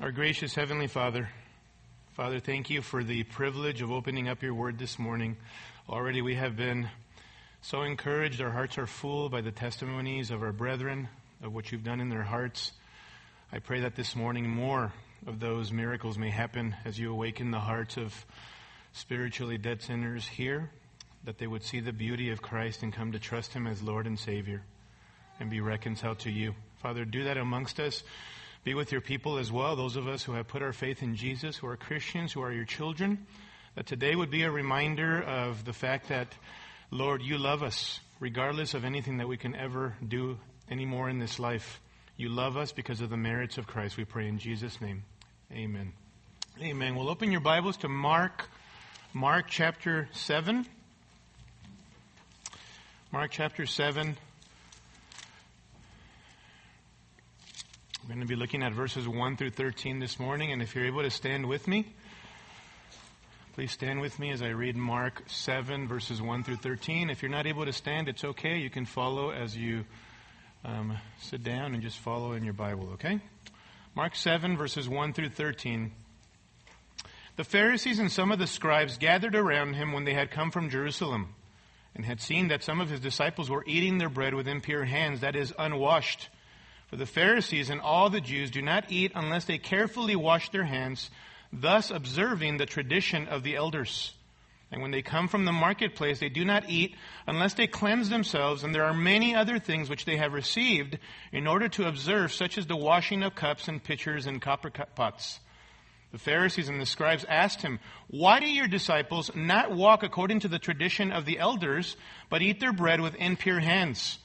Our gracious Heavenly Father, Father, thank you for the privilege of opening up your word this morning. Already we have been so encouraged. Our hearts are full by the testimonies of our brethren, of what you've done in their hearts. I pray that this morning more of those miracles may happen as you awaken the hearts of spiritually dead sinners here, that they would see the beauty of Christ and come to trust him as Lord and Savior and be reconciled to you. Father, do that amongst us. Be with your people as well, those of us who have put our faith in Jesus, who are Christians, who are your children. That today would be a reminder of the fact that, Lord, you love us, regardless of anything that we can ever do anymore in this life. You love us because of the merits of Christ. We pray in Jesus' name. Amen. Amen. We'll open your Bibles to Mark, Mark chapter 7. Mark chapter 7. We're going to be looking at verses 1 through 13 this morning, and if you're able to stand with me, please stand with me as I read Mark 7, verses 1 through 13. If you're not able to stand, it's okay. You can follow as you um, sit down and just follow in your Bible, okay? Mark 7, verses 1 through 13. The Pharisees and some of the scribes gathered around him when they had come from Jerusalem and had seen that some of his disciples were eating their bread with impure hands, that is, unwashed. For the Pharisees and all the Jews do not eat unless they carefully wash their hands, thus observing the tradition of the elders. And when they come from the marketplace, they do not eat unless they cleanse themselves, and there are many other things which they have received in order to observe, such as the washing of cups and pitchers and copper pots. The Pharisees and the scribes asked him, Why do your disciples not walk according to the tradition of the elders, but eat their bread with impure hands?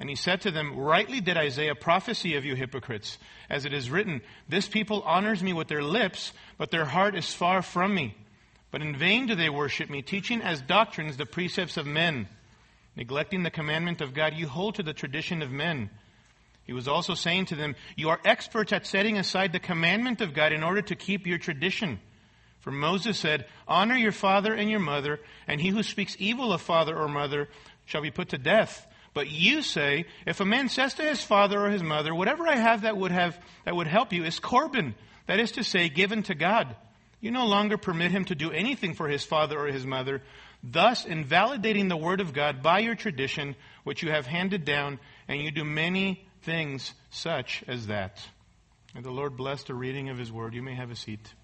And he said to them, Rightly did Isaiah prophesy of you hypocrites, as it is written, This people honors me with their lips, but their heart is far from me. But in vain do they worship me, teaching as doctrines the precepts of men. Neglecting the commandment of God, you hold to the tradition of men. He was also saying to them, You are experts at setting aside the commandment of God in order to keep your tradition. For Moses said, Honor your father and your mother, and he who speaks evil of father or mother shall be put to death. But you say, if a man says to his father or his mother, whatever I have that would have, that would help you is Corban. That is to say, given to God. You no longer permit him to do anything for his father or his mother, thus invalidating the word of God by your tradition, which you have handed down, and you do many things such as that. And the Lord bless the reading of his word. You may have a seat.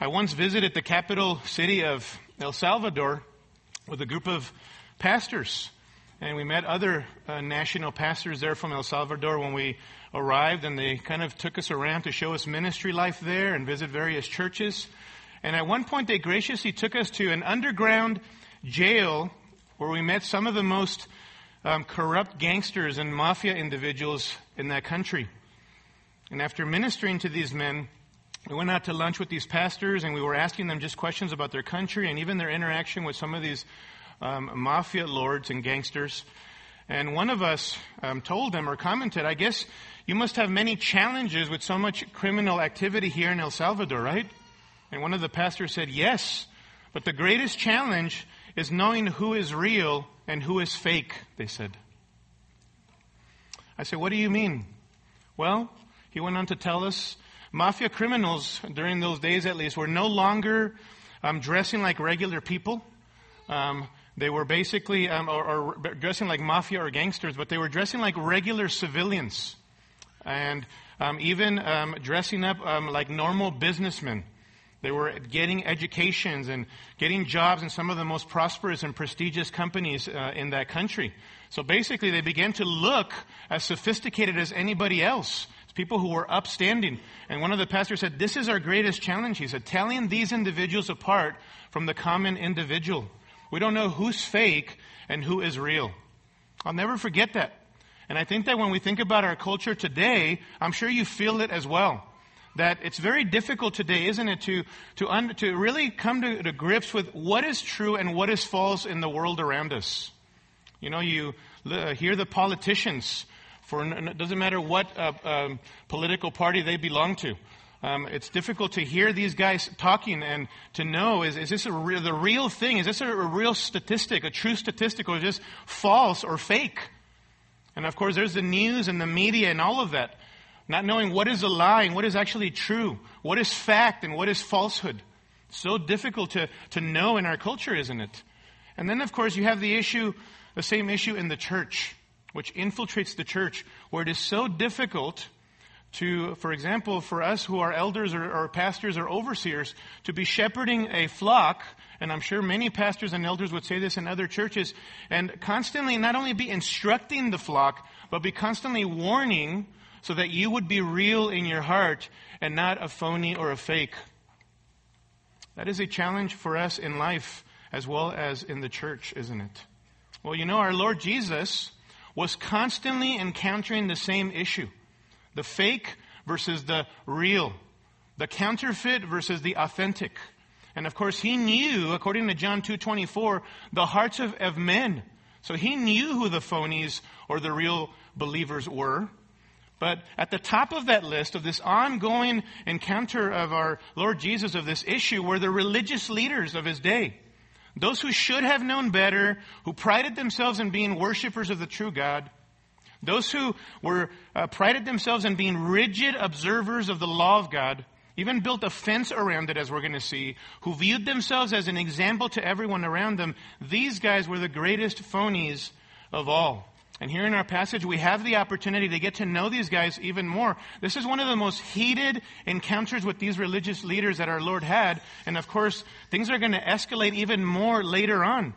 I once visited the capital city of El Salvador with a group of pastors. And we met other uh, national pastors there from El Salvador when we arrived, and they kind of took us around to show us ministry life there and visit various churches. And at one point, they graciously took us to an underground jail where we met some of the most um, corrupt gangsters and mafia individuals in that country. And after ministering to these men, we went out to lunch with these pastors and we were asking them just questions about their country and even their interaction with some of these um, mafia lords and gangsters. And one of us um, told them or commented, I guess you must have many challenges with so much criminal activity here in El Salvador, right? And one of the pastors said, Yes, but the greatest challenge is knowing who is real and who is fake, they said. I said, What do you mean? Well, he went on to tell us mafia criminals, during those days at least, were no longer um, dressing like regular people. Um, they were basically, um, or, or, dressing like mafia or gangsters, but they were dressing like regular civilians. And um, even um, dressing up um, like normal businessmen. They were getting educations and getting jobs in some of the most prosperous and prestigious companies uh, in that country. So basically, they began to look as sophisticated as anybody else. It's people who were upstanding. And one of the pastors said, This is our greatest challenge. He said, telling these individuals apart from the common individual. We don't know who's fake and who is real. I'll never forget that. And I think that when we think about our culture today, I'm sure you feel it as well. That it's very difficult today, isn't it, to, to, un, to really come to, to grips with what is true and what is false in the world around us. You know, you hear the politicians, for it doesn't matter what uh, um, political party they belong to. Um, it's difficult to hear these guys talking and to know is, is this re- the real thing? Is this a, a real statistic, a true statistic, or just false or fake? And of course, there's the news and the media and all of that. not knowing what is a lie and what is actually true, what is fact and what is falsehood. So difficult to, to know in our culture, isn't it? And then, of course, you have the issue, the same issue in the church, which infiltrates the church, where it is so difficult to, for example, for us who are elders or, or, pastors or overseers, to be shepherding a flock, and I'm sure many pastors and elders would say this in other churches, and constantly not only be instructing the flock, but be constantly warning so that you would be real in your heart and not a phony or a fake. That is a challenge for us in life as well as in the church, isn't it? Well, you know, our Lord Jesus was constantly encountering the same issue the fake versus the real, the counterfeit versus the authentic. And of course, he knew, according to John 2.24, the hearts of, of men. So he knew who the phonies or the real believers were. But at the top of that list of this ongoing encounter of our Lord Jesus of this issue were the religious leaders of his day. Those who should have known better, who prided themselves in being worshippers of the true God. Those who were uh, prided themselves in being rigid observers of the law of God, even built a fence around it, as we're going to see, who viewed themselves as an example to everyone around them. These guys were the greatest phonies of all. And here in our passage, we have the opportunity to get to know these guys even more. This is one of the most heated encounters with these religious leaders that our Lord had. And of course, things are going to escalate even more later on.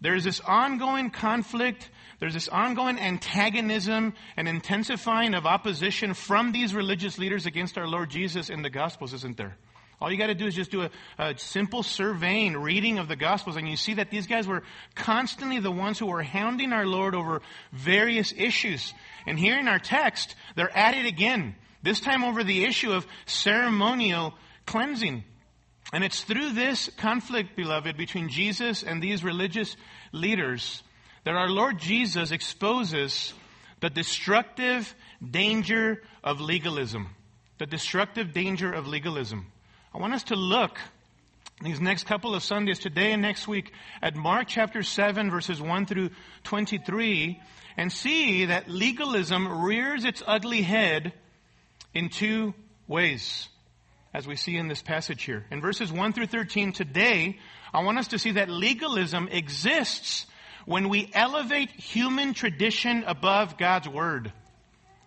There's this ongoing conflict. There's this ongoing antagonism and intensifying of opposition from these religious leaders against our Lord Jesus in the Gospels, isn't there? All you got to do is just do a, a, simple surveying, reading of the Gospels, and you see that these guys were constantly the ones who were hounding our Lord over various issues. And here in our text, they're at it again, this time over the issue of ceremonial cleansing. And it's through this conflict, beloved, between Jesus and these religious leaders that our Lord Jesus exposes the destructive danger of legalism. The destructive danger of legalism. I want us to look these next couple of Sundays, today and next week, at Mark chapter 7, verses 1 through 23, and see that legalism rears its ugly head in two ways, as we see in this passage here. In verses 1 through 13, today, I want us to see that legalism exists when we elevate human tradition above God's Word.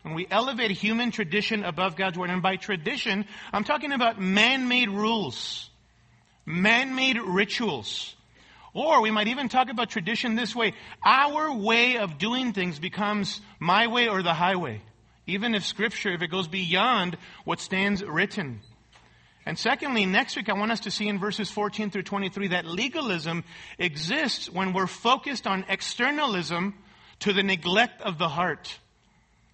When we elevate human tradition above God's word, and by tradition, I'm talking about man-made rules, man-made rituals. Or we might even talk about tradition this way. Our way of doing things becomes my way or the highway. Even if scripture, if it goes beyond what stands written. And secondly, next week I want us to see in verses 14 through 23 that legalism exists when we're focused on externalism to the neglect of the heart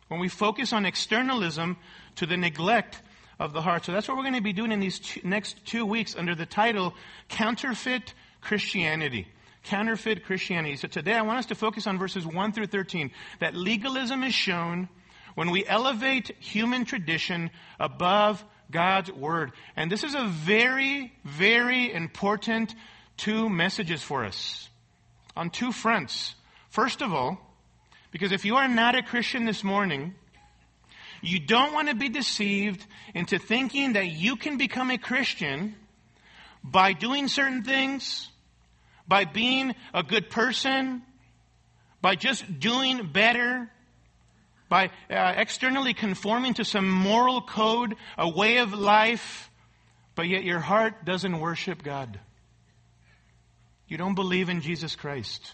when we focus on externalism to the neglect of the heart. So that's what we're going to be doing in these two, next two weeks under the title Counterfeit Christianity. Counterfeit Christianity. So today I want us to focus on verses 1 through 13. That legalism is shown when we elevate human tradition above God's word. And this is a very, very important two messages for us on two fronts. First of all, because if you are not a Christian this morning, you don't want to be deceived into thinking that you can become a Christian by doing certain things, by being a good person, by just doing better, by uh, externally conforming to some moral code, a way of life, but yet your heart doesn't worship God. You don't believe in Jesus Christ.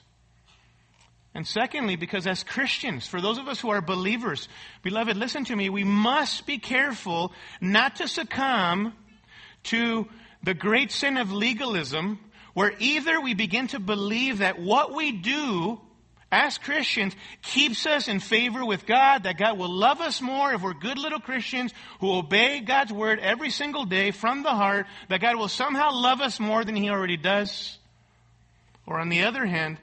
And secondly, because as Christians, for those of us who are believers, beloved, listen to me, we must be careful not to succumb to the great sin of legalism, where either we begin to believe that what we do as Christians keeps us in favor with God, that God will love us more if we're good little Christians who obey God's word every single day from the heart, that God will somehow love us more than He already does. Or on the other hand,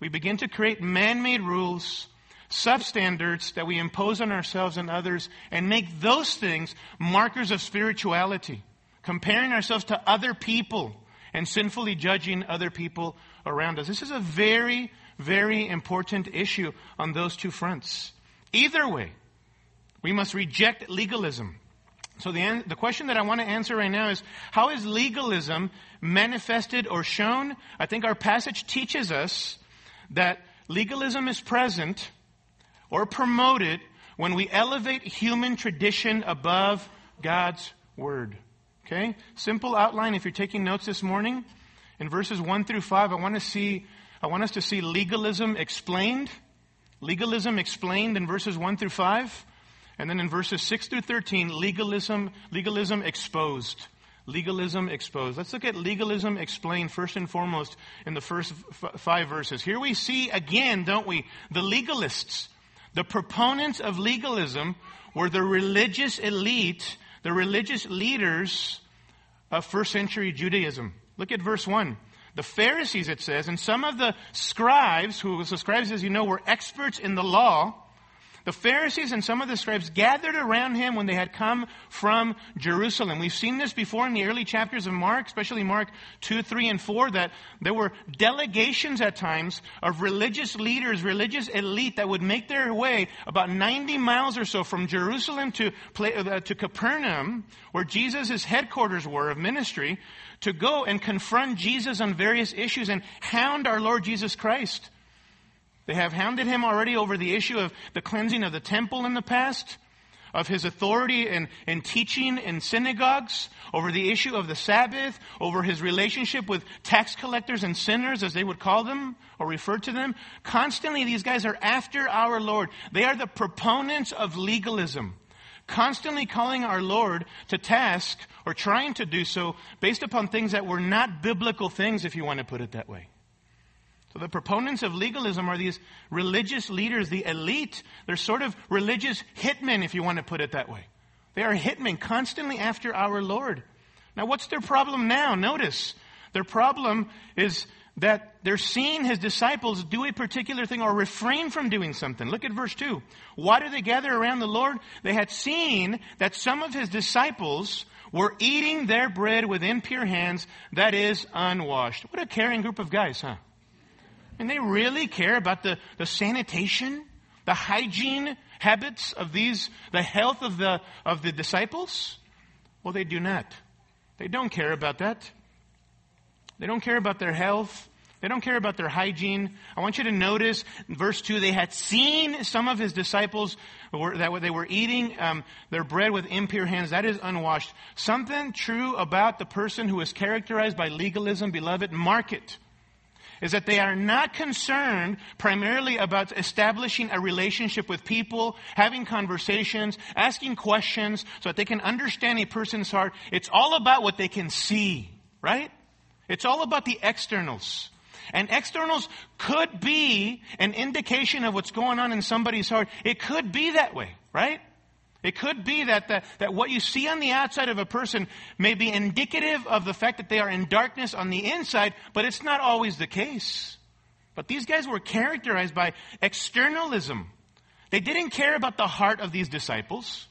we begin to create man-made rules, substandards that we impose on ourselves and others, and make those things markers of spirituality, comparing ourselves to other people and sinfully judging other people around us. This is a very, very important issue on those two fronts. Either way, We must reject legalism. So the, the question that I want to answer right now is, how is legalism manifested or shown? I think our passage teaches us that legalism is present or promoted when we elevate human tradition above God's word. Okay? Simple outline if you're taking notes this morning. In verses 1 through 5, I want to see I want us to see legalism explained. Legalism explained in verses 1 through 5. And then in verses 6 through 13, legalism, legalism exposed. Legalism exposed. Let's look at legalism explained first and foremost in the first f- five verses. Here we see again, don't we, the legalists. The proponents of legalism were the religious elite, the religious leaders of first century Judaism. Look at verse 1. The Pharisees, it says, and some of the scribes, who the scribes, as you know, were experts in the law, the Pharisees and some of the scribes gathered around him when they had come from Jerusalem. We've seen this before in the early chapters of Mark, especially Mark 2, 3, and 4, that there were delegations at times of religious leaders, religious elite that would make their way about 90 miles or so from Jerusalem to, uh, to Capernaum, where Jesus' headquarters were of ministry, to go and confront Jesus on various issues and hound our Lord Jesus Christ. They have hounded him already over the issue of the cleansing of the temple in the past, of his authority in, in teaching in synagogues, over the issue of the Sabbath, over his relationship with tax collectors and sinners, as they would call them or refer to them. Constantly, these guys are after our Lord. They are the proponents of legalism. Constantly calling our Lord to task or trying to do so based upon things that were not biblical things, if you want to put it that way. So the proponents of legalism are these religious leaders, the elite. They're sort of religious hitmen, if you want to put it that way. They are hitmen constantly after our Lord. Now, what's their problem now? Notice, their problem is that they're seeing his disciples do a particular thing or refrain from doing something. Look at verse 2. Why do they gather around the Lord? They had seen that some of his disciples were eating their bread with impure hands, that is, unwashed. What a caring group of guys, huh? And they really care about the, the sanitation, the hygiene habits of these, the health of the, of the disciples? Well, they do not. They don't care about that. They don't care about their health. They don't care about their hygiene. I want you to notice verse 2, they had seen some of his disciples were, that they were eating um, their bread with impure hands. That is unwashed. Something true about the person who is characterized by legalism, beloved, mark it is that they are not concerned primarily about establishing a relationship with people, having conversations, asking questions so that they can understand a person's heart. It's all about what they can see, right? It's all about the externals. And externals could be an indication of what's going on in somebody's heart. It could be that way, right? It could be that, that, that what you see on the outside of a person may be indicative of the fact that they are in darkness on the inside, but it's not always the case. But these guys were characterized by externalism. They didn't care about the heart of these disciples.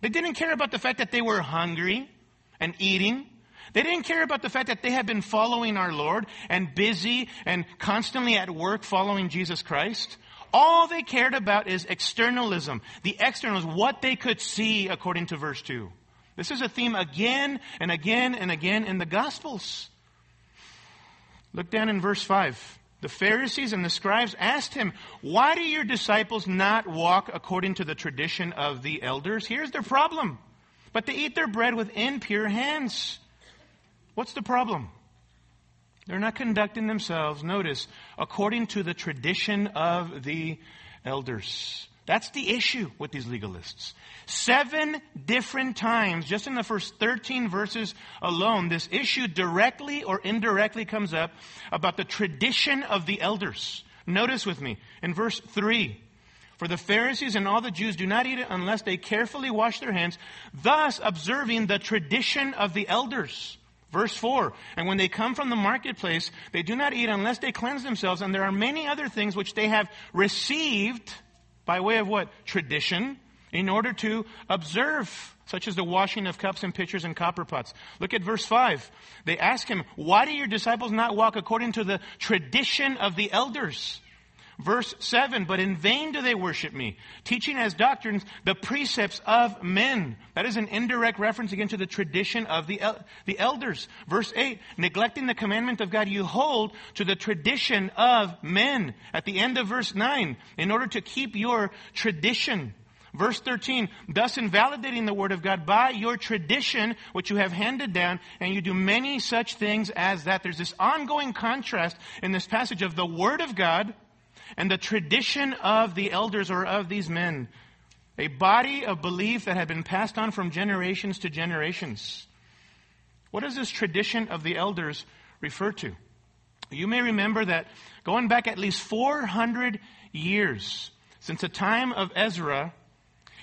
They didn't care about the fact that they were hungry and eating. They didn't care about the fact that they had been following our Lord and busy and constantly at work following Jesus Christ. All they cared about is externalism. The externals, what they could see according to verse 2. This is a theme again and again and again in the Gospels. Look down in verse 5. The Pharisees and the scribes asked him, Why do your disciples not walk according to the tradition of the elders? Here's their problem. But they eat their bread with impure hands. What's the problem? They're not conducting themselves, notice, according to the tradition of the elders. That's the issue with these legalists. Seven different times, just in the first 13 verses alone, this issue directly or indirectly comes up about the tradition of the elders. Notice with me, in verse 3, for the Pharisees and all the Jews do not eat it unless they carefully wash their hands, thus observing the tradition of the elders. Verse 4 And when they come from the marketplace, they do not eat unless they cleanse themselves. And there are many other things which they have received by way of what? Tradition, in order to observe, such as the washing of cups and pitchers and copper pots. Look at verse 5. They ask him, Why do your disciples not walk according to the tradition of the elders? Verse 7, but in vain do they worship me, teaching as doctrines the precepts of men. That is an indirect reference again to the tradition of the, el- the elders. Verse 8, neglecting the commandment of God, you hold to the tradition of men. At the end of verse 9, in order to keep your tradition. Verse 13, thus invalidating the word of God by your tradition, which you have handed down, and you do many such things as that. There's this ongoing contrast in this passage of the word of God and the tradition of the elders or of these men. A body of belief that had been passed on from generations to generations. What does this tradition of the elders refer to? You may remember that going back at least 400 years since the time of Ezra,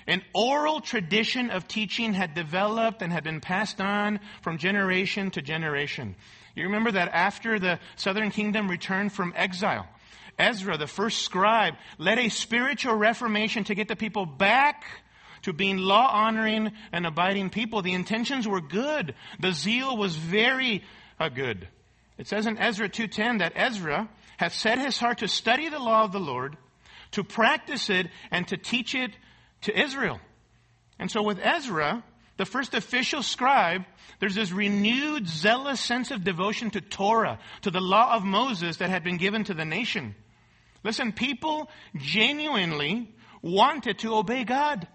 an oral tradition of teaching had developed and had been passed on from generation to generation. You remember that after the southern kingdom returned from exile, Ezra, the first scribe, led a spiritual reformation to get the people back to being law honoring and abiding people. The intentions were good. The zeal was very uh, good. It says in Ezra 2:10 that Ezra hath set his heart to study the law of the Lord, to practice it and to teach it to Israel. And so with Ezra, the first official scribe, there's this renewed zealous sense of devotion to Torah, to the law of Moses that had been given to the nation. Listen, people genuinely wanted to obey God.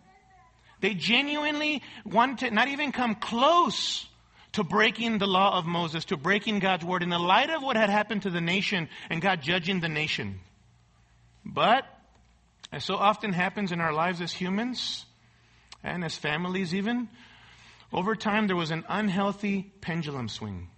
They genuinely wanted not even come close to breaking the law of Moses, to breaking God's word in the light of what had happened to the nation and God judging the nation. But, as so often happens in our lives as humans, and as families even, over time there was an unhealthy pendulum swing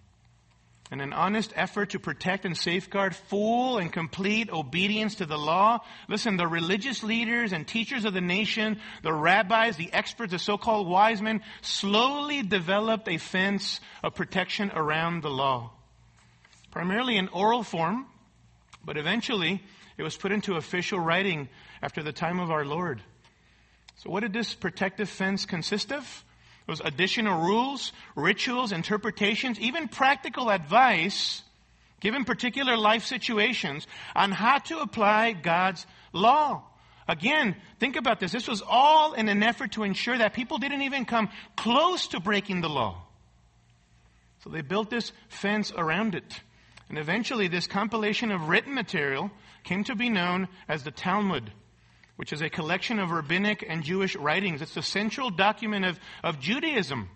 and an honest effort to protect and safeguard full and complete obedience to the law. Listen, the religious leaders and teachers of the nation, the rabbis, the experts, the so-called wise men, slowly developed a fence of protection around the law. Primarily in oral form, but eventually it was put into official writing after the time of our Lord. So what did this protective fence consist of? Those additional rules, rituals, interpretations, even practical advice given particular life situations on how to apply God's law. Again, think about this. This was all in an effort to ensure that people didn't even come close to breaking the law. So they built this fence around it. And eventually, this compilation of written material came to be known as the Talmud which is a collection of rabbinic and Jewish writings. It's the central document of, of Judaism.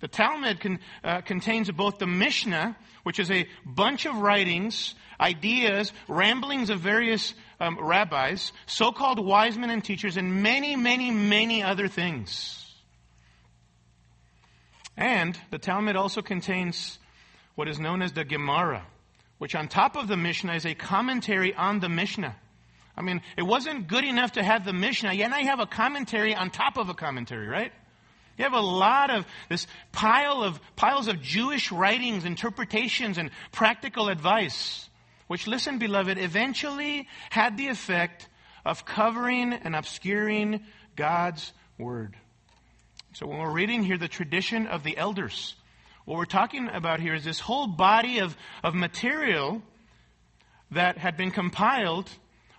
The Talmud uh, contains both the Mishnah, which is a bunch of writings, ideas, ramblings of various um, rabbis, so-called wise men and teachers, and many, many, many other things. And the Talmud also contains what is known as the Gemara, which on top of the Mishnah is a commentary on the Mishnah. I mean, it wasn't good enough to have the Mishnah, yet now you have a commentary on top of a commentary, right? You have a lot of this pile of piles of Jewish writings, interpretations, and practical advice, which, listen, beloved, eventually had the effect of covering and obscuring God's word. So when we're reading here the tradition of the elders, what we're talking about here is this whole body of, of material that had been compiled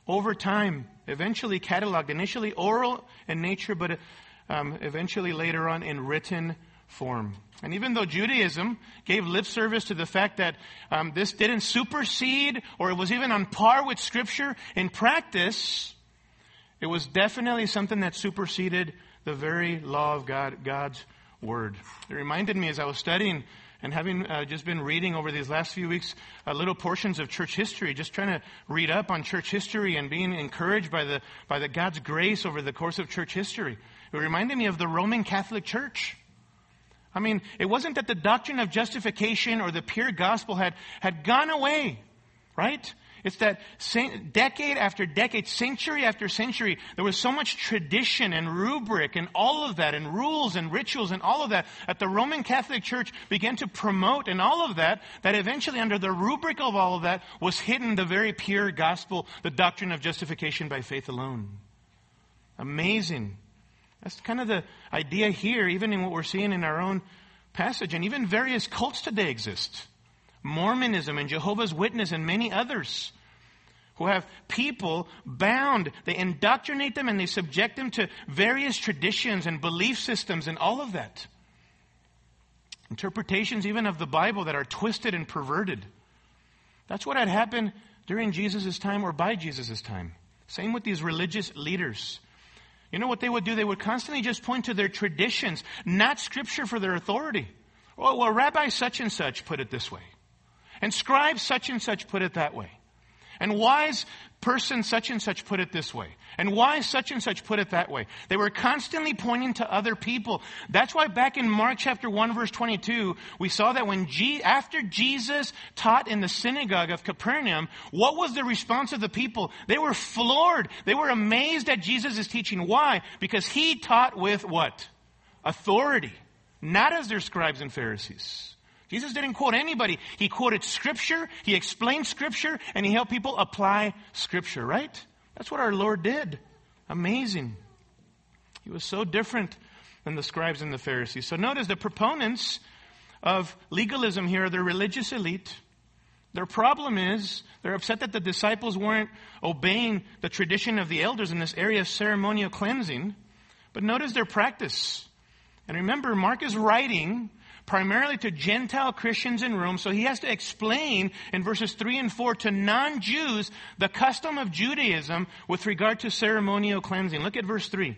over time, eventually cataloged, initially oral in nature, but um, eventually later on in written form. And even though Judaism gave lip service to the fact that um, this didn't supersede or it was even on par with Scripture, in practice, it was definitely something that superseded the very law of God, God's Word. It reminded me as I was studying and having uh, just been reading over these last few weeks uh, little portions of church history, just trying to read up on church history and being encouraged by the by the God's grace over the course of church history. It reminded me of the Roman Catholic Church. I mean, it wasn't that the doctrine of justification or the pure gospel had had gone away, right? It's that decade after decade, century after century, there was so much tradition and rubric and all of that, and rules and rituals and all of that, that the Roman Catholic Church began to promote and all of that, that eventually under the rubric of all of that was hidden the very pure gospel, the doctrine of justification by faith alone. Amazing. That's kind of the idea here, even in what we're seeing in our own passage, and even various cults today exist. Mormonism and Jehovah's Witness and many others who have people bound. They indoctrinate them and they subject them to various traditions and belief systems and all of that. Interpretations even of the Bible that are twisted and perverted. That's what had happened during Jesus' time or by Jesus' time. Same with these religious leaders. You know what they would do? They would constantly just point to their traditions, not scripture for their authority. Well, well, Rabbi such and such put it this way. And scribe such and such put it that way. And wise person such and such put it this way. And why such and such put it that way. They were constantly pointing to other people. That's why back in Mark chapter 1 verse 22, we saw that when after Jesus taught in the synagogue of Capernaum, what was the response of the people? They were floored. They were amazed at Jesus' teaching. Why? Because he taught with what? Authority. Not as their scribes and Pharisees. Jesus didn't quote anybody. He quoted scripture, he explained scripture, and he helped people apply scripture, right? That's what our Lord did. Amazing. He was so different than the scribes and the Pharisees. So notice the proponents of legalism here are the religious elite. Their problem is they're upset that the disciples weren't obeying the tradition of the elders in this area of ceremonial cleansing. But notice their practice. And remember, Mark is writing primarily to Gentile Christians in Rome. So he has to explain in verses 3 and 4 to non Jews the custom of Judaism with regard to ceremonial cleansing. Look at verse 3.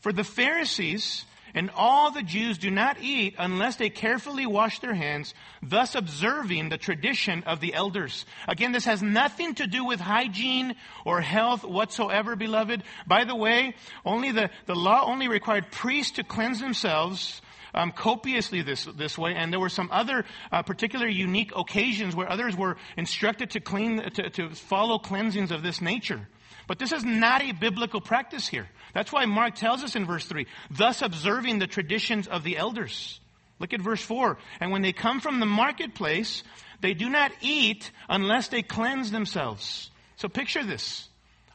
For the Pharisees and all the Jews do not eat unless they carefully wash their hands, thus observing the tradition of the elders. Again, this has nothing to do with hygiene or health whatsoever, beloved. By the way, only the, the law only required priests to cleanse themselves um, copiously this, this way, and there were some other uh, particular unique occasions where others were instructed to clean, to, to follow cleansings of this nature. But this is not a biblical practice here. That's why Mark tells us in verse 3, thus observing the traditions of the elders. Look at verse 4. And when they come from the marketplace, they do not eat unless they cleanse themselves. So picture this.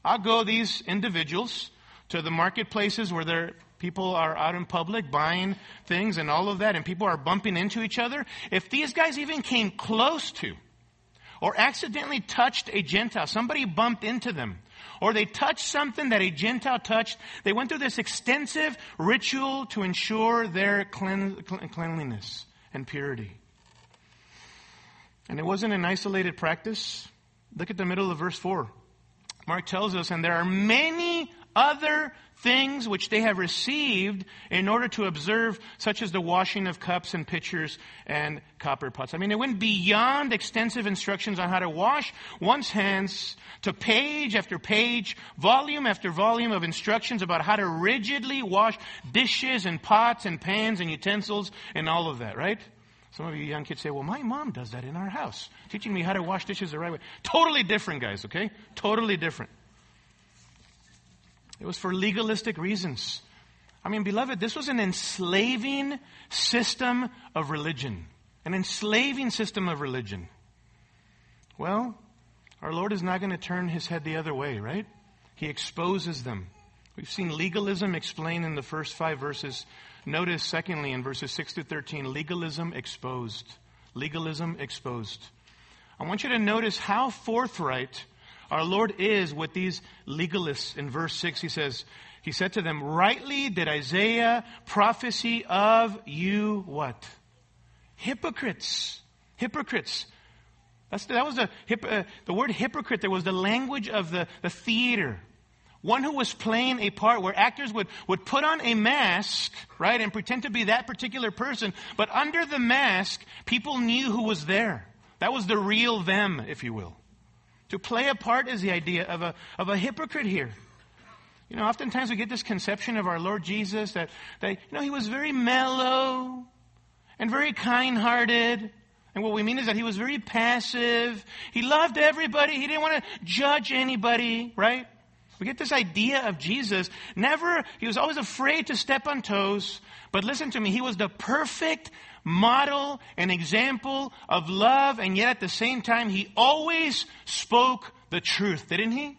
I'll go these individuals to the marketplaces where they're People are out in public buying things and all of that, and people are bumping into each other. If these guys even came close to or accidentally touched a Gentile, somebody bumped into them, or they touched something that a Gentile touched, they went through this extensive ritual to ensure their clean, cleanliness and purity. And it wasn't an isolated practice. Look at the middle of verse 4. Mark tells us, and there are many other things which they have received in order to observe, such as the washing of cups and pitchers and copper pots. I mean, it went beyond extensive instructions on how to wash one's hands to page after page, volume after volume of instructions about how to rigidly wash dishes and pots and pans and utensils and all of that, right? Some of you young kids say, well, my mom does that in our house, teaching me how to wash dishes the right way. Totally different, guys, okay? Totally different. It was for legalistic reasons. I mean, beloved, this was an enslaving system of religion. An enslaving system of religion. Well, our Lord is not going to turn his head the other way, right? He exposes them. We've seen legalism explained in the first five verses. Notice, secondly, in verses 6 to 13, legalism exposed. Legalism exposed. I want you to notice how forthright our Lord is with these legalists. In verse 6, he says, He said to them, Rightly did Isaiah prophesy of you what? Hypocrites. Hypocrites. That's, that was the, uh, the word hypocrite. There was the language of the, the theater. One who was playing a part where actors would, would put on a mask, right, and pretend to be that particular person, but under the mask, people knew who was there. That was the real them, if you will. To play a part is the idea of a, of a hypocrite here. You know, oftentimes we get this conception of our Lord Jesus that, that, you know, he was very mellow and very kind hearted. And what we mean is that he was very passive. He loved everybody. He didn't want to judge anybody, right? We get this idea of Jesus. Never, he was always afraid to step on toes. But listen to me, he was the perfect model and example of love, and yet at the same time, he always spoke the truth, didn't he?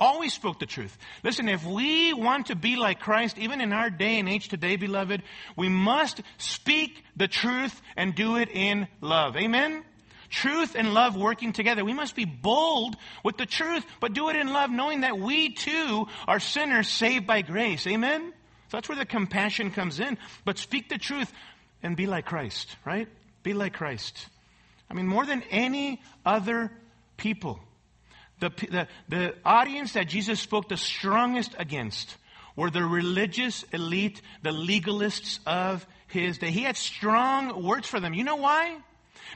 Always spoke the truth. Listen, if we want to be like Christ, even in our day and age today, beloved, we must speak the truth and do it in love. Amen? Truth and love working together. We must be bold with the truth, but do it in love, knowing that we too are sinners saved by grace. Amen? So that's where the compassion comes in. But speak the truth and be like Christ, right? Be like Christ. I mean, more than any other people, the, the, the audience that Jesus spoke the strongest against were the religious elite, the legalists of his day. He had strong words for them. You know why?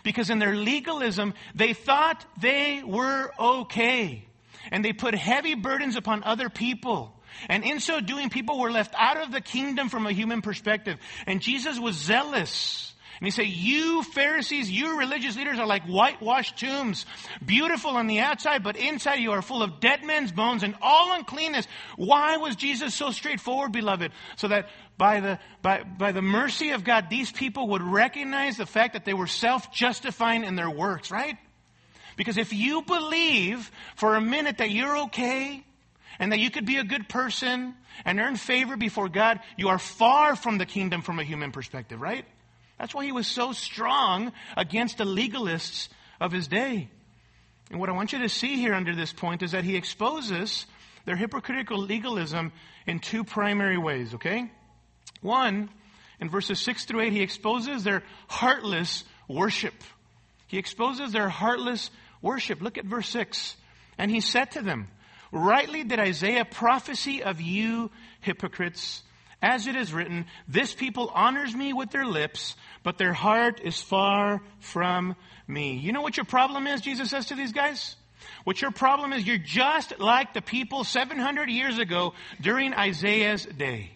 Because in their legalism, they thought they were okay. And they put heavy burdens upon other people. And in so doing, people were left out of the kingdom from a human perspective. And Jesus was zealous and he said, you Pharisees, you religious leaders are like whitewashed tombs, beautiful on the outside, but inside you are full of dead men's bones and all uncleanness. Why was Jesus so straightforward, beloved? So that by the, by, by the mercy of God, these people would recognize the fact that they were self-justifying in their works, right? Because if you believe for a minute that you're okay, and that you could be a good person and earn favor before God, you are far from the kingdom from a human perspective, right? That's why he was so strong against the legalists of his day. And what I want you to see here under this point is that he exposes their hypocritical legalism in two primary ways, okay? One, in verses 6 through 8, he exposes their heartless worship. He exposes their heartless worship. Look at verse 6. And he said to them, Rightly did Isaiah prophesy of you hypocrites. As it is written, this people honors me with their lips, but their heart is far from me. You know what your problem is, Jesus says to these guys? What your problem is, you're just like the people 700 years ago during Isaiah's day.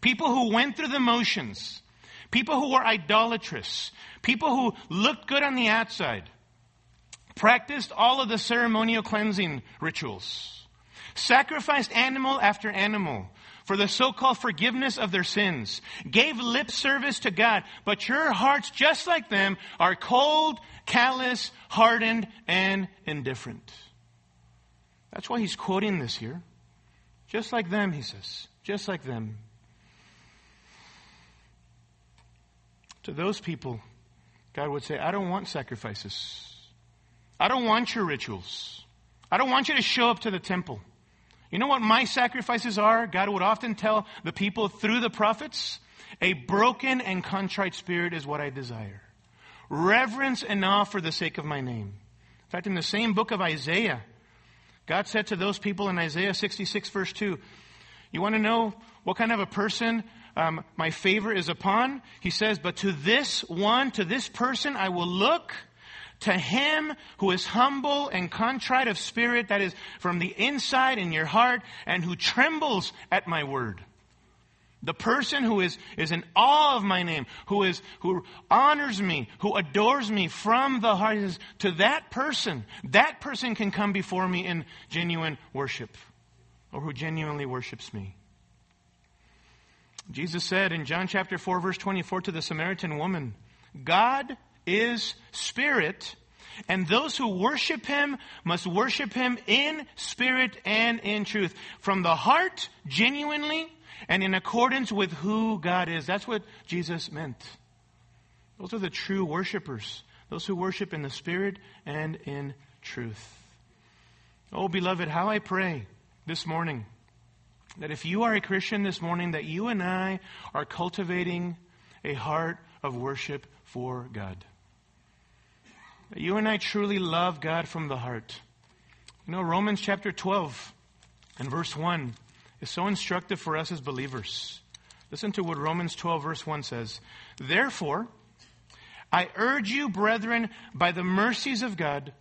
People who went through the motions. People who were idolatrous. People who looked good on the outside. Practiced all of the ceremonial cleansing rituals. Sacrificed animal after animal for the so-called forgiveness of their sins, gave lip service to God, but your hearts, just like them, are cold, callous, hardened, and indifferent. That's why he's quoting this here. Just like them, he says. Just like them. To those people, God would say, I don't want sacrifices. I don't want your rituals. I don't want you to show up to the temple. You know what my sacrifices are? God would often tell the people through the prophets, a broken and contrite spirit is what I desire. Reverence and awe for the sake of my name. In fact, in the same book of Isaiah, God said to those people in Isaiah 66 verse 2, you want to know what kind of a person um, my favor is upon? He says, but to this one, to this person I will look to him who is humble and contrite of spirit, that is from the inside in your heart, and who trembles at my word. The person who is, is in awe of my name, who is, who honors me, who adores me from the heart, to that person, that person can come before me in genuine worship, or who genuinely worships me. Jesus said in John chapter 4 verse 24 to the Samaritan woman, God is spirit, and those who worship him must worship him in spirit and in truth. From the heart, genuinely, and in accordance with who God is. That's what Jesus meant. Those are the true worshipers. Those who worship in the spirit and in truth. Oh, beloved, how I pray this morning that if you are a Christian this morning, that you and I are cultivating a heart of worship for God. That you and I truly love God from the heart. You know, Romans chapter 12 and verse 1 is so instructive for us as believers. Listen to what Romans 12 verse 1 says. Therefore, I urge you, brethren, by the mercies of God,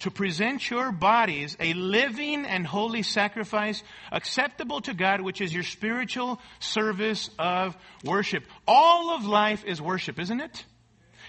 to present your bodies a living and holy sacrifice acceptable to God, which is your spiritual service of worship. All of life is worship, isn't it?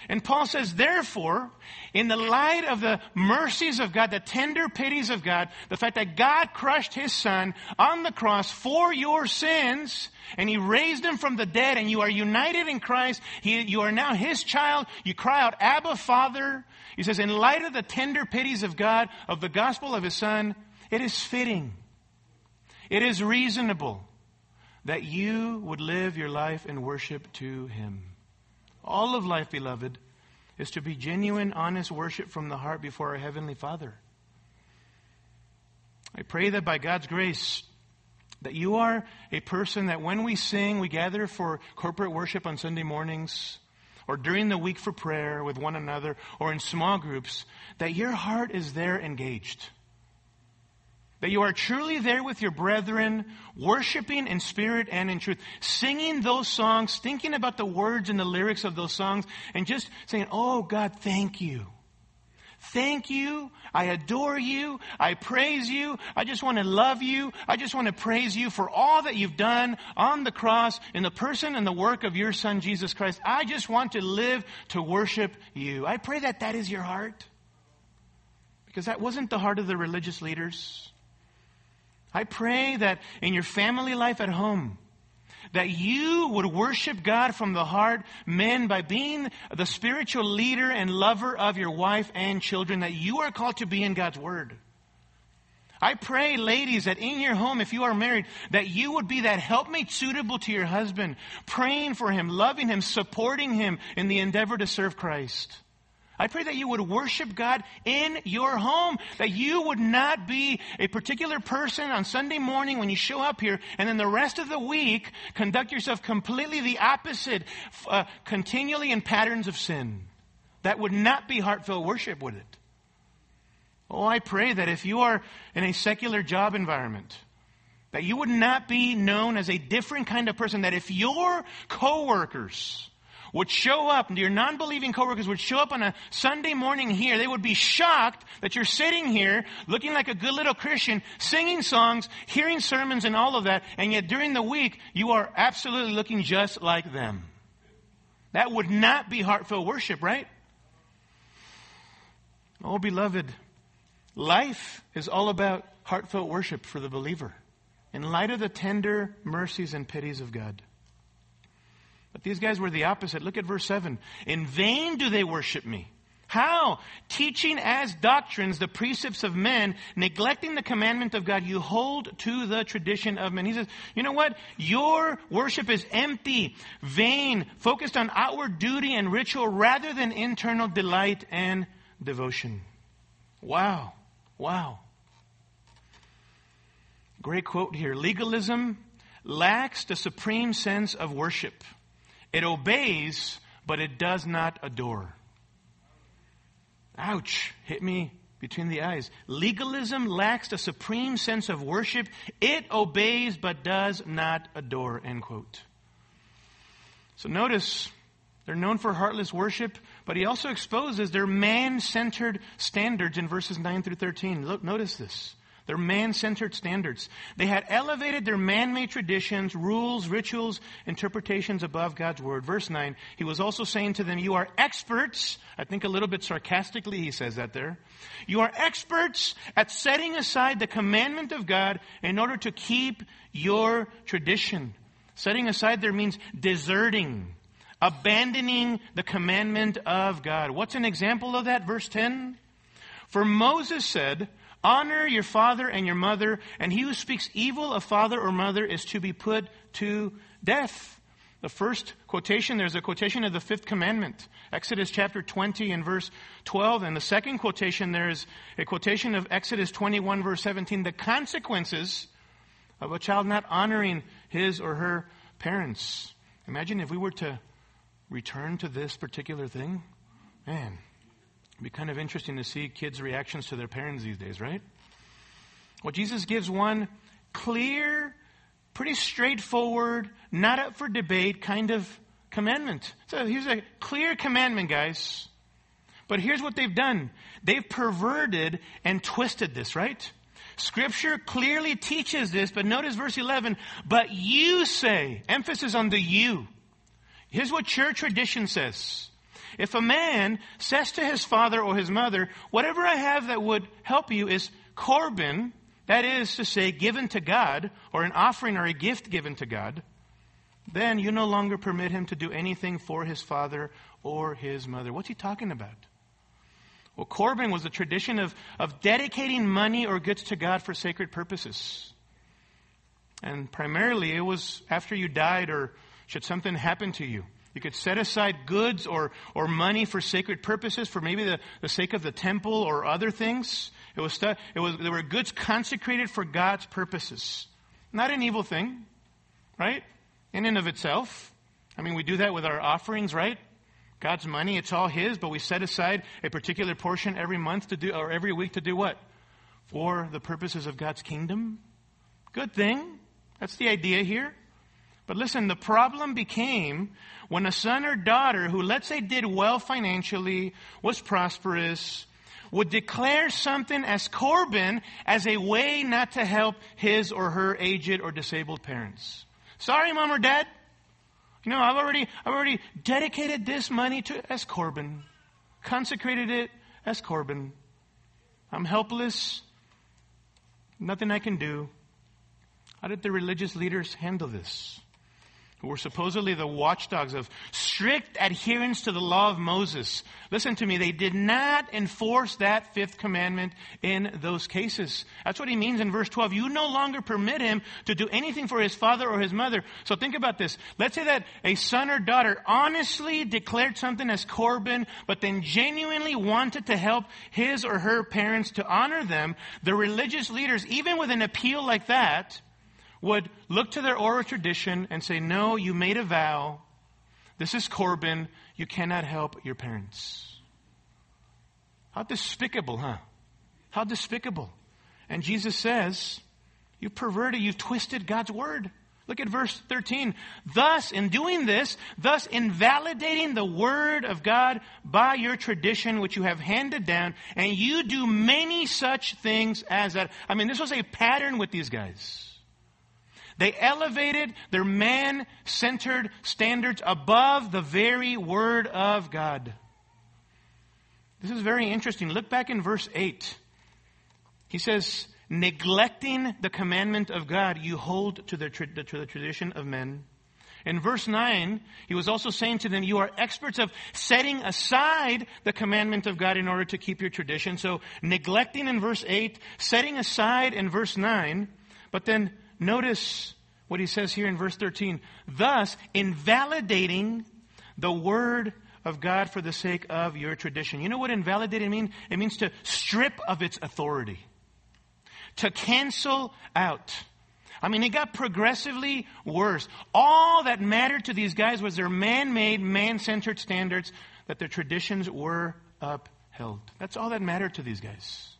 And Paul says, therefore, in the light of the mercies of God, the tender pities of God, the fact that God crushed his son on the cross for your sins, and he raised him from the dead, and you are united in Christ, he, you are now his child, you cry out, Abba, Father. He says, in light of the tender pities of God, of the gospel of his son, it is fitting, it is reasonable that you would live your life in worship to him. All of life, beloved, is to be genuine, honest worship from the heart before our Heavenly Father. I pray that by God's grace, that you are a person that when we sing, we gather for corporate worship on Sunday mornings, or during the week for prayer with one another, or in small groups, that your heart is there engaged. That you are truly there with your brethren, worshiping in spirit and in truth, singing those songs, thinking about the words and the lyrics of those songs, and just saying, Oh God, thank you. Thank you. I adore you. I praise you. I just want to love you. I just want to praise you for all that you've done on the cross in the person and the work of your son, Jesus Christ. I just want to live to worship you. I pray that that is your heart. Because that wasn't the heart of the religious leaders. I pray that in your family life at home, that you would worship God from the heart, men, by being the spiritual leader and lover of your wife and children, that you are called to be in God's Word. I pray, ladies, that in your home, if you are married, that you would be that helpmate suitable to your husband, praying for him, loving him, supporting him in the endeavor to serve Christ. I pray that you would worship God in your home, that you would not be a particular person on Sunday morning when you show up here, and then the rest of the week conduct yourself completely the opposite, uh, continually in patterns of sin. That would not be heartfelt worship, would it? Oh, I pray that if you are in a secular job environment, that you would not be known as a different kind of person, that if your coworkers, would show up, your non-believing coworkers would show up on a Sunday morning here. They would be shocked that you're sitting here looking like a good little Christian, singing songs, hearing sermons and all of that, and yet during the week, you are absolutely looking just like them. That would not be heartfelt worship, right? Oh, beloved, life is all about heartfelt worship for the believer in light of the tender mercies and pities of God. But these guys were the opposite. Look at verse 7. In vain do they worship me. How? Teaching as doctrines the precepts of men, neglecting the commandment of God, you hold to the tradition of men. He says, you know what? Your worship is empty, vain, focused on outward duty and ritual rather than internal delight and devotion. Wow. Wow. Great quote here. Legalism lacks the supreme sense of worship. It obeys, but it does not adore. Ouch, hit me between the eyes. Legalism lacks the supreme sense of worship. It obeys, but does not adore. End quote. So notice, they're known for heartless worship, but he also exposes their man centered standards in verses 9 through 13. Look, notice this. Their man centered standards. They had elevated their man made traditions, rules, rituals, interpretations above God's word. Verse 9, he was also saying to them, You are experts. I think a little bit sarcastically he says that there. You are experts at setting aside the commandment of God in order to keep your tradition. Setting aside there means deserting, abandoning the commandment of God. What's an example of that? Verse 10. For Moses said, Honor your father and your mother, and he who speaks evil of father or mother is to be put to death. The first quotation, there's a quotation of the fifth commandment, Exodus chapter 20 and verse 12. And the second quotation, there's a quotation of Exodus 21 verse 17, the consequences of a child not honoring his or her parents. Imagine if we were to return to this particular thing. Man, Be kind of interesting to see kids' reactions to their parents these days, right? Well, Jesus gives one clear, pretty straightforward, not up for debate kind of commandment. So here's a clear commandment, guys. But here's what they've done. They've perverted and twisted this, right? Scripture clearly teaches this, but notice verse 11, but you say, emphasis on the you. Here's what church tradition says. If a man says to his father or his mother, whatever I have that would help you is korban, that is to say, given to God, or an offering or a gift given to God, then you no longer permit him to do anything for his father or his mother. What's he talking about? Well, korban was a tradition of, of dedicating money or goods to God for sacred purposes. And primarily it was after you died or should something happen to you. You could set aside goods or, or money for sacred purposes, for maybe the, the sake of the temple or other things. It was, it was, there were goods consecrated for God's purposes. Not an evil thing, right? In and of itself. I mean, we do that with our offerings, right? God's money, it's all His, but we set aside a particular portion every month to do, or every week to do what? For the purposes of God's kingdom. Good thing. That's the idea here. But listen, the problem became when a son or daughter who, let's say, did well financially, was prosperous, would declare something as korban as a way not to help his or her aged or disabled parents. Sorry, mom or dad. You know, I've already, I've already dedicated this money to as korban, consecrated it as korban. I'm helpless. Nothing I can do. How did the religious leaders handle this? Who were supposedly the watchdogs of strict adherence to the law of Moses. Listen to me, they did not enforce that fifth commandment in those cases. That's what he means in verse 12. You no longer permit him to do anything for his father or his mother. So think about this. Let's say that a son or daughter honestly declared something as korban, but then genuinely wanted to help his or her parents to honor them. The religious leaders, even with an appeal like that, would look to their oral tradition and say, No, you made a vow. This is korban. You cannot help your parents. How despicable, huh? How despicable. And Jesus says, You've perverted, you've twisted God's word. Look at verse 13. Thus, in doing this, thus invalidating the word of God by your tradition which you have handed down, and you do many such things as that. I mean, this was a pattern with these guys. They elevated their man centered standards above the very Word of God. This is very interesting. Look back in verse 8. He says, neglecting the commandment of God, you hold to the, to the tradition of men. In verse 9, he was also saying to them, You are experts of setting aside the commandment of God in order to keep your tradition. So, neglecting in verse 8, setting aside in verse 9, but then Notice what he says here in verse 13. Thus, invalidating the word of God for the sake of your tradition. You know what invalidating means? It means to strip of its authority, to cancel out. I mean, it got progressively worse. All that mattered to these guys was their man made, man centered standards, that their traditions were upheld. That's all that mattered to these guys.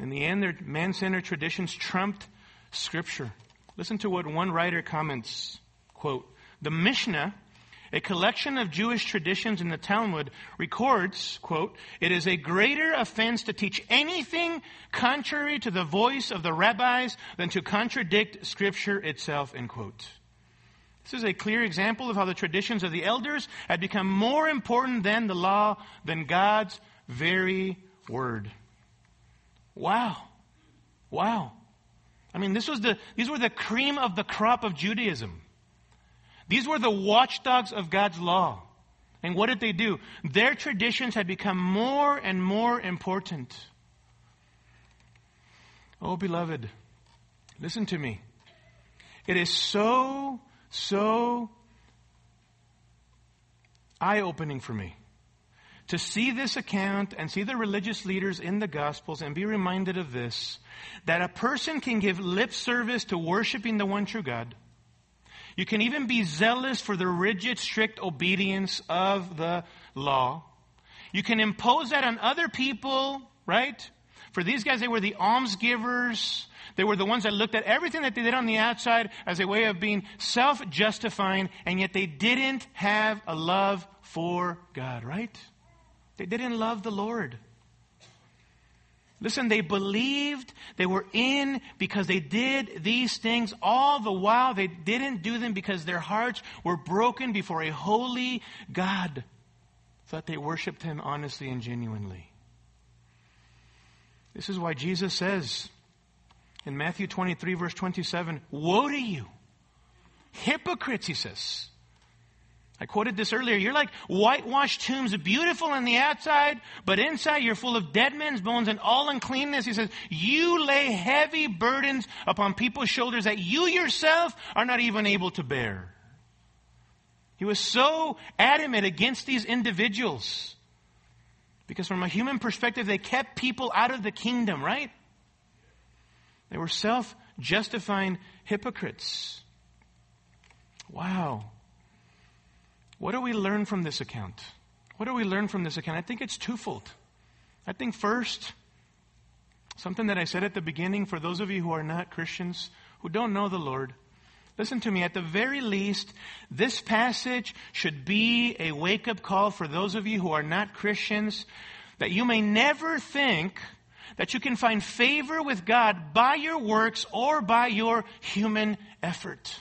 In the end, their man centered traditions trumped Scripture. Listen to what one writer comments quote, The Mishnah, a collection of Jewish traditions in the Talmud, records, quote, It is a greater offense to teach anything contrary to the voice of the rabbis than to contradict Scripture itself, end quote. This is a clear example of how the traditions of the elders had become more important than the law, than God's very word. Wow. Wow. I mean, this was the, these were the cream of the crop of Judaism. These were the watchdogs of God's law. And what did they do? Their traditions had become more and more important. Oh, beloved, listen to me. It is so, so eye opening for me to see this account and see the religious leaders in the Gospels and be reminded of this that a person can give lip service to worshiping the one true God. You can even be zealous for the rigid, strict obedience of the law. You can impose that on other people, right? For these guys, they were the alms givers. They were the ones that looked at everything that they did on the outside as a way of being self justifying, and yet they didn't have a love for God, right? They didn't love the Lord. Listen, they believed they were in because they did these things. All the while, they didn't do them because their hearts were broken before a holy God, that they worshiped Him honestly and genuinely. This is why Jesus says in Matthew 23, verse 27, Woe to you, hypocrites, he says. I quoted this earlier. You're like whitewashed tombs, beautiful on the outside, but inside you're full of dead men's bones and all uncleanness. He says, you lay heavy burdens upon people's shoulders that you yourself are not even able to bear. He was so adamant against these individuals. Because from a human perspective, they kept people out of the kingdom, right? They were self justifying hypocrites. Wow. What do we learn from this account? What do we learn from this account? I think it's twofold. I think first, something that I said at the beginning for those of you who are not Christians, who don't know the Lord, Listen to me. At the very least, this passage should be a wake up call for those of you who are not Christians that you may never think that you can find favor with God by your works or by your human effort.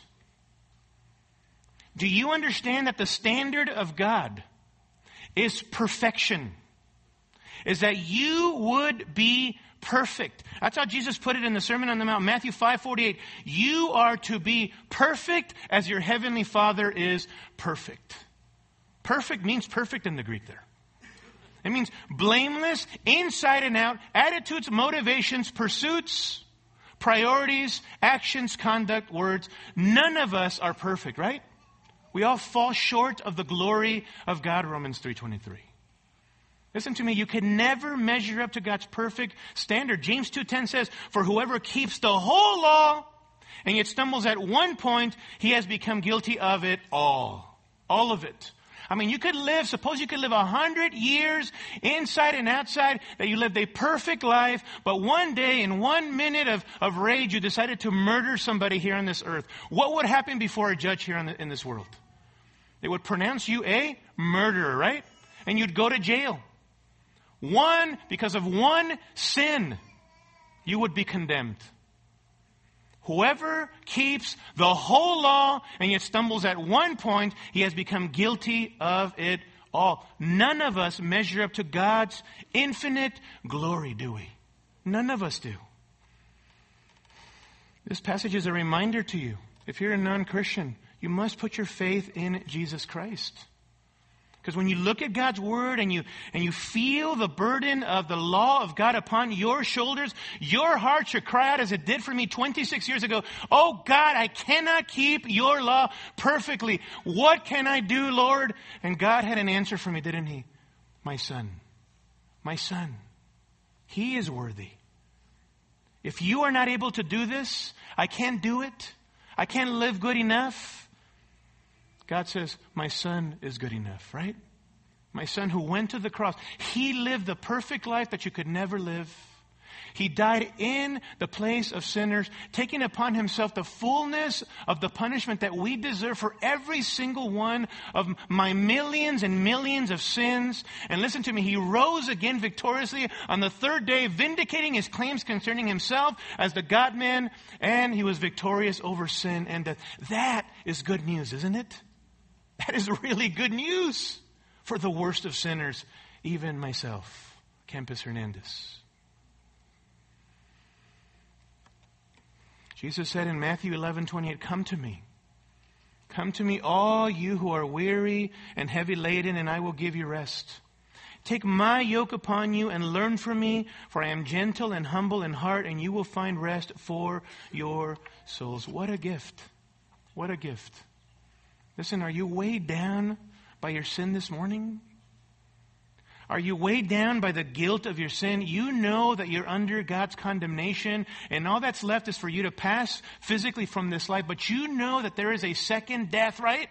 Do you understand that the standard of God is perfection? Is that you would be perfect. That's how Jesus put it in the Sermon on the Mount, Matthew 5 48. You are to be perfect as your heavenly Father is perfect. Perfect means perfect in the Greek there. It means blameless, inside and out, attitudes, motivations, pursuits, priorities, actions, conduct, words. None of us are perfect, right? We all fall short of the glory of God, Romans 3.23. Listen to me, you can never measure up to God's perfect standard. James 2.10 says, For whoever keeps the whole law and yet stumbles at one point, he has become guilty of it all. All of it. I mean, you could live, suppose you could live a hundred years inside and outside, that you lived a perfect life, but one day in one minute of, of rage, you decided to murder somebody here on this earth. What would happen before a judge here the, in this world? They would pronounce you a murderer, right? And you'd go to jail. One, because of one sin, you would be condemned. Whoever keeps the whole law and yet stumbles at one point, he has become guilty of it all. None of us measure up to God's infinite glory, do we? None of us do. This passage is a reminder to you. If you're a non Christian, you must put your faith in Jesus Christ. Because when you look at God's word and you, and you feel the burden of the law of God upon your shoulders, your heart should cry out as it did for me 26 years ago. Oh God, I cannot keep your law perfectly. What can I do, Lord? And God had an answer for me, didn't he? My son. My son. He is worthy. If you are not able to do this, I can't do it. I can't live good enough. God says, My son is good enough, right? My son who went to the cross. He lived the perfect life that you could never live. He died in the place of sinners, taking upon himself the fullness of the punishment that we deserve for every single one of my millions and millions of sins. And listen to me, he rose again victoriously on the third day, vindicating his claims concerning himself as the God man, and he was victorious over sin and death. That is good news, isn't it? That is really good news for the worst of sinners, even myself, Campus Hernandez. Jesus said in Matthew 11 28, Come to me. Come to me, all you who are weary and heavy laden, and I will give you rest. Take my yoke upon you and learn from me, for I am gentle and humble in heart, and you will find rest for your souls. What a gift! What a gift. Listen, are you weighed down by your sin this morning? Are you weighed down by the guilt of your sin? You know that you're under God's condemnation, and all that's left is for you to pass physically from this life, but you know that there is a second death, right?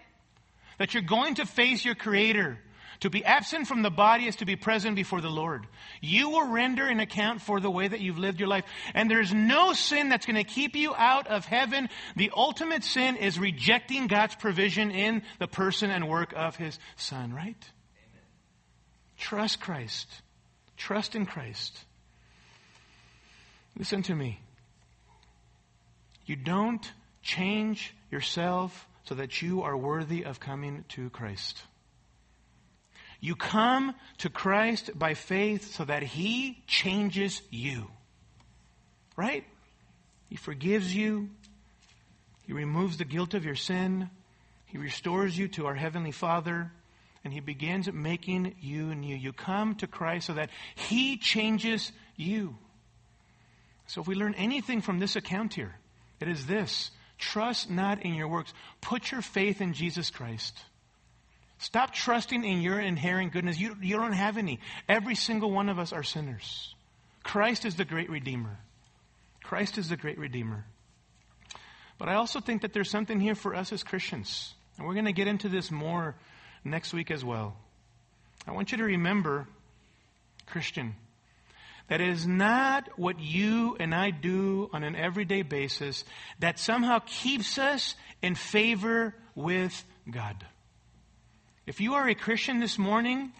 That you're going to face your Creator. To be absent from the body is to be present before the Lord. You will render an account for the way that you've lived your life. And there's no sin that's going to keep you out of heaven. The ultimate sin is rejecting God's provision in the person and work of His Son, right? Amen. Trust Christ. Trust in Christ. Listen to me. You don't change yourself so that you are worthy of coming to Christ. You come to Christ by faith so that He changes you. Right? He forgives you. He removes the guilt of your sin. He restores you to our Heavenly Father. And He begins making you new. You come to Christ so that He changes you. So if we learn anything from this account here, it is this trust not in your works, put your faith in Jesus Christ. Stop trusting in your inherent goodness. You, you don't have any. Every single one of us are sinners. Christ is the great Redeemer. Christ is the great Redeemer. But I also think that there's something here for us as Christians. And we're going to get into this more next week as well. I want you to remember, Christian, that it is not what you and I do on an everyday basis that somehow keeps us in favor with God. If you are a Christian this morning,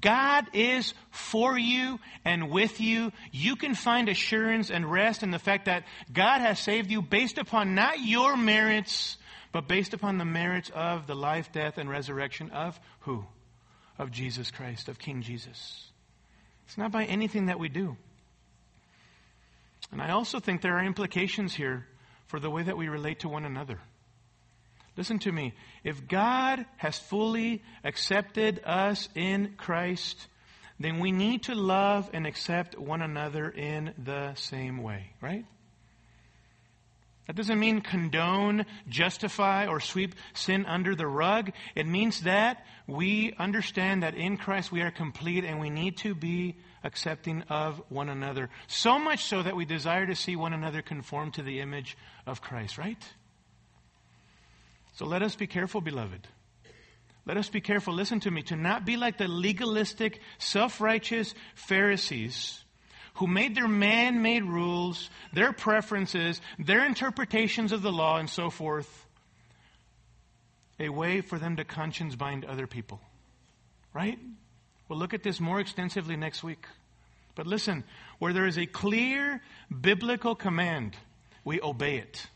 God is for you and with you. You can find assurance and rest in the fact that God has saved you based upon not your merits, but based upon the merits of the life, death, and resurrection of who? Of Jesus Christ, of King Jesus. It's not by anything that we do. And I also think there are implications here for the way that we relate to one another. Listen to me. If God has fully accepted us in Christ, then we need to love and accept one another in the same way, right? That doesn't mean condone, justify, or sweep sin under the rug. It means that we understand that in Christ we are complete and we need to be accepting of one another. So much so that we desire to see one another conform to the image of Christ, right? So let us be careful, beloved. Let us be careful, listen to me, to not be like the legalistic, self righteous Pharisees who made their man made rules, their preferences, their interpretations of the law, and so forth, a way for them to conscience bind other people. Right? We'll look at this more extensively next week. But listen, where there is a clear biblical command, we obey it.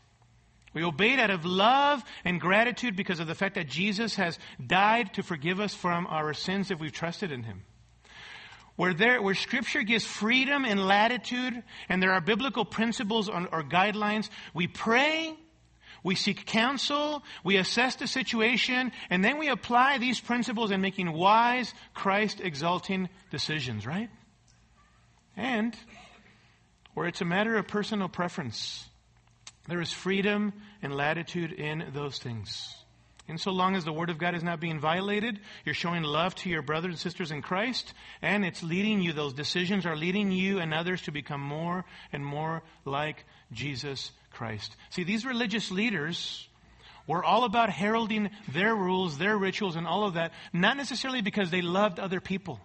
We obeyed out of love and gratitude because of the fact that Jesus has died to forgive us from our sins if we've trusted in Him. Where, there, where Scripture gives freedom and latitude, and there are biblical principles or, or guidelines, we pray, we seek counsel, we assess the situation, and then we apply these principles in making wise, Christ exalting decisions, right? And where it's a matter of personal preference there is freedom and latitude in those things. And so long as the Word of God is not being violated, you're showing love to your brothers and sisters in Christ, and it's leading you, those decisions are leading you and others to become more and more like Jesus Christ. See, these religious leaders were all about heralding their rules, their rituals, and all of that, not necessarily because they loved other people,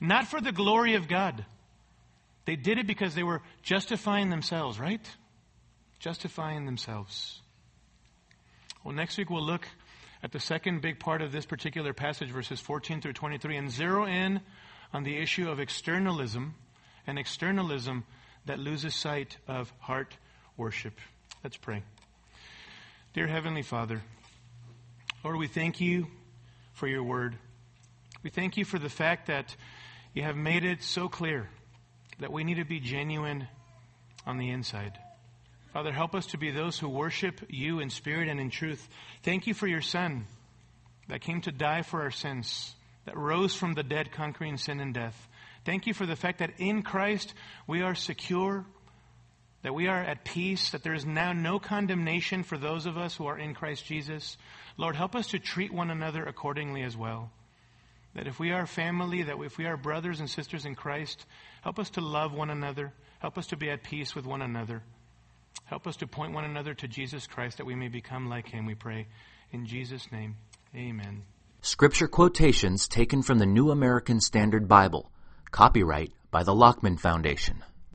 not for the glory of God. They did it because they were justifying themselves, right? Justifying themselves. Well, next week we'll look at the second big part of this particular passage, verses 14 through 23, and zero in on the issue of externalism and externalism that loses sight of heart worship. Let's pray. Dear Heavenly Father, Lord, we thank you for your word. We thank you for the fact that you have made it so clear that we need to be genuine on the inside. Father, help us to be those who worship you in spirit and in truth. Thank you for your Son that came to die for our sins, that rose from the dead, conquering sin and death. Thank you for the fact that in Christ we are secure, that we are at peace, that there is now no condemnation for those of us who are in Christ Jesus. Lord, help us to treat one another accordingly as well. That if we are family, that if we are brothers and sisters in Christ, help us to love one another. Help us to be at peace with one another. Help us to point one another to Jesus Christ that we may become like him, we pray. In Jesus' name, amen. Scripture quotations taken from the New American Standard Bible. Copyright by the Lockman Foundation.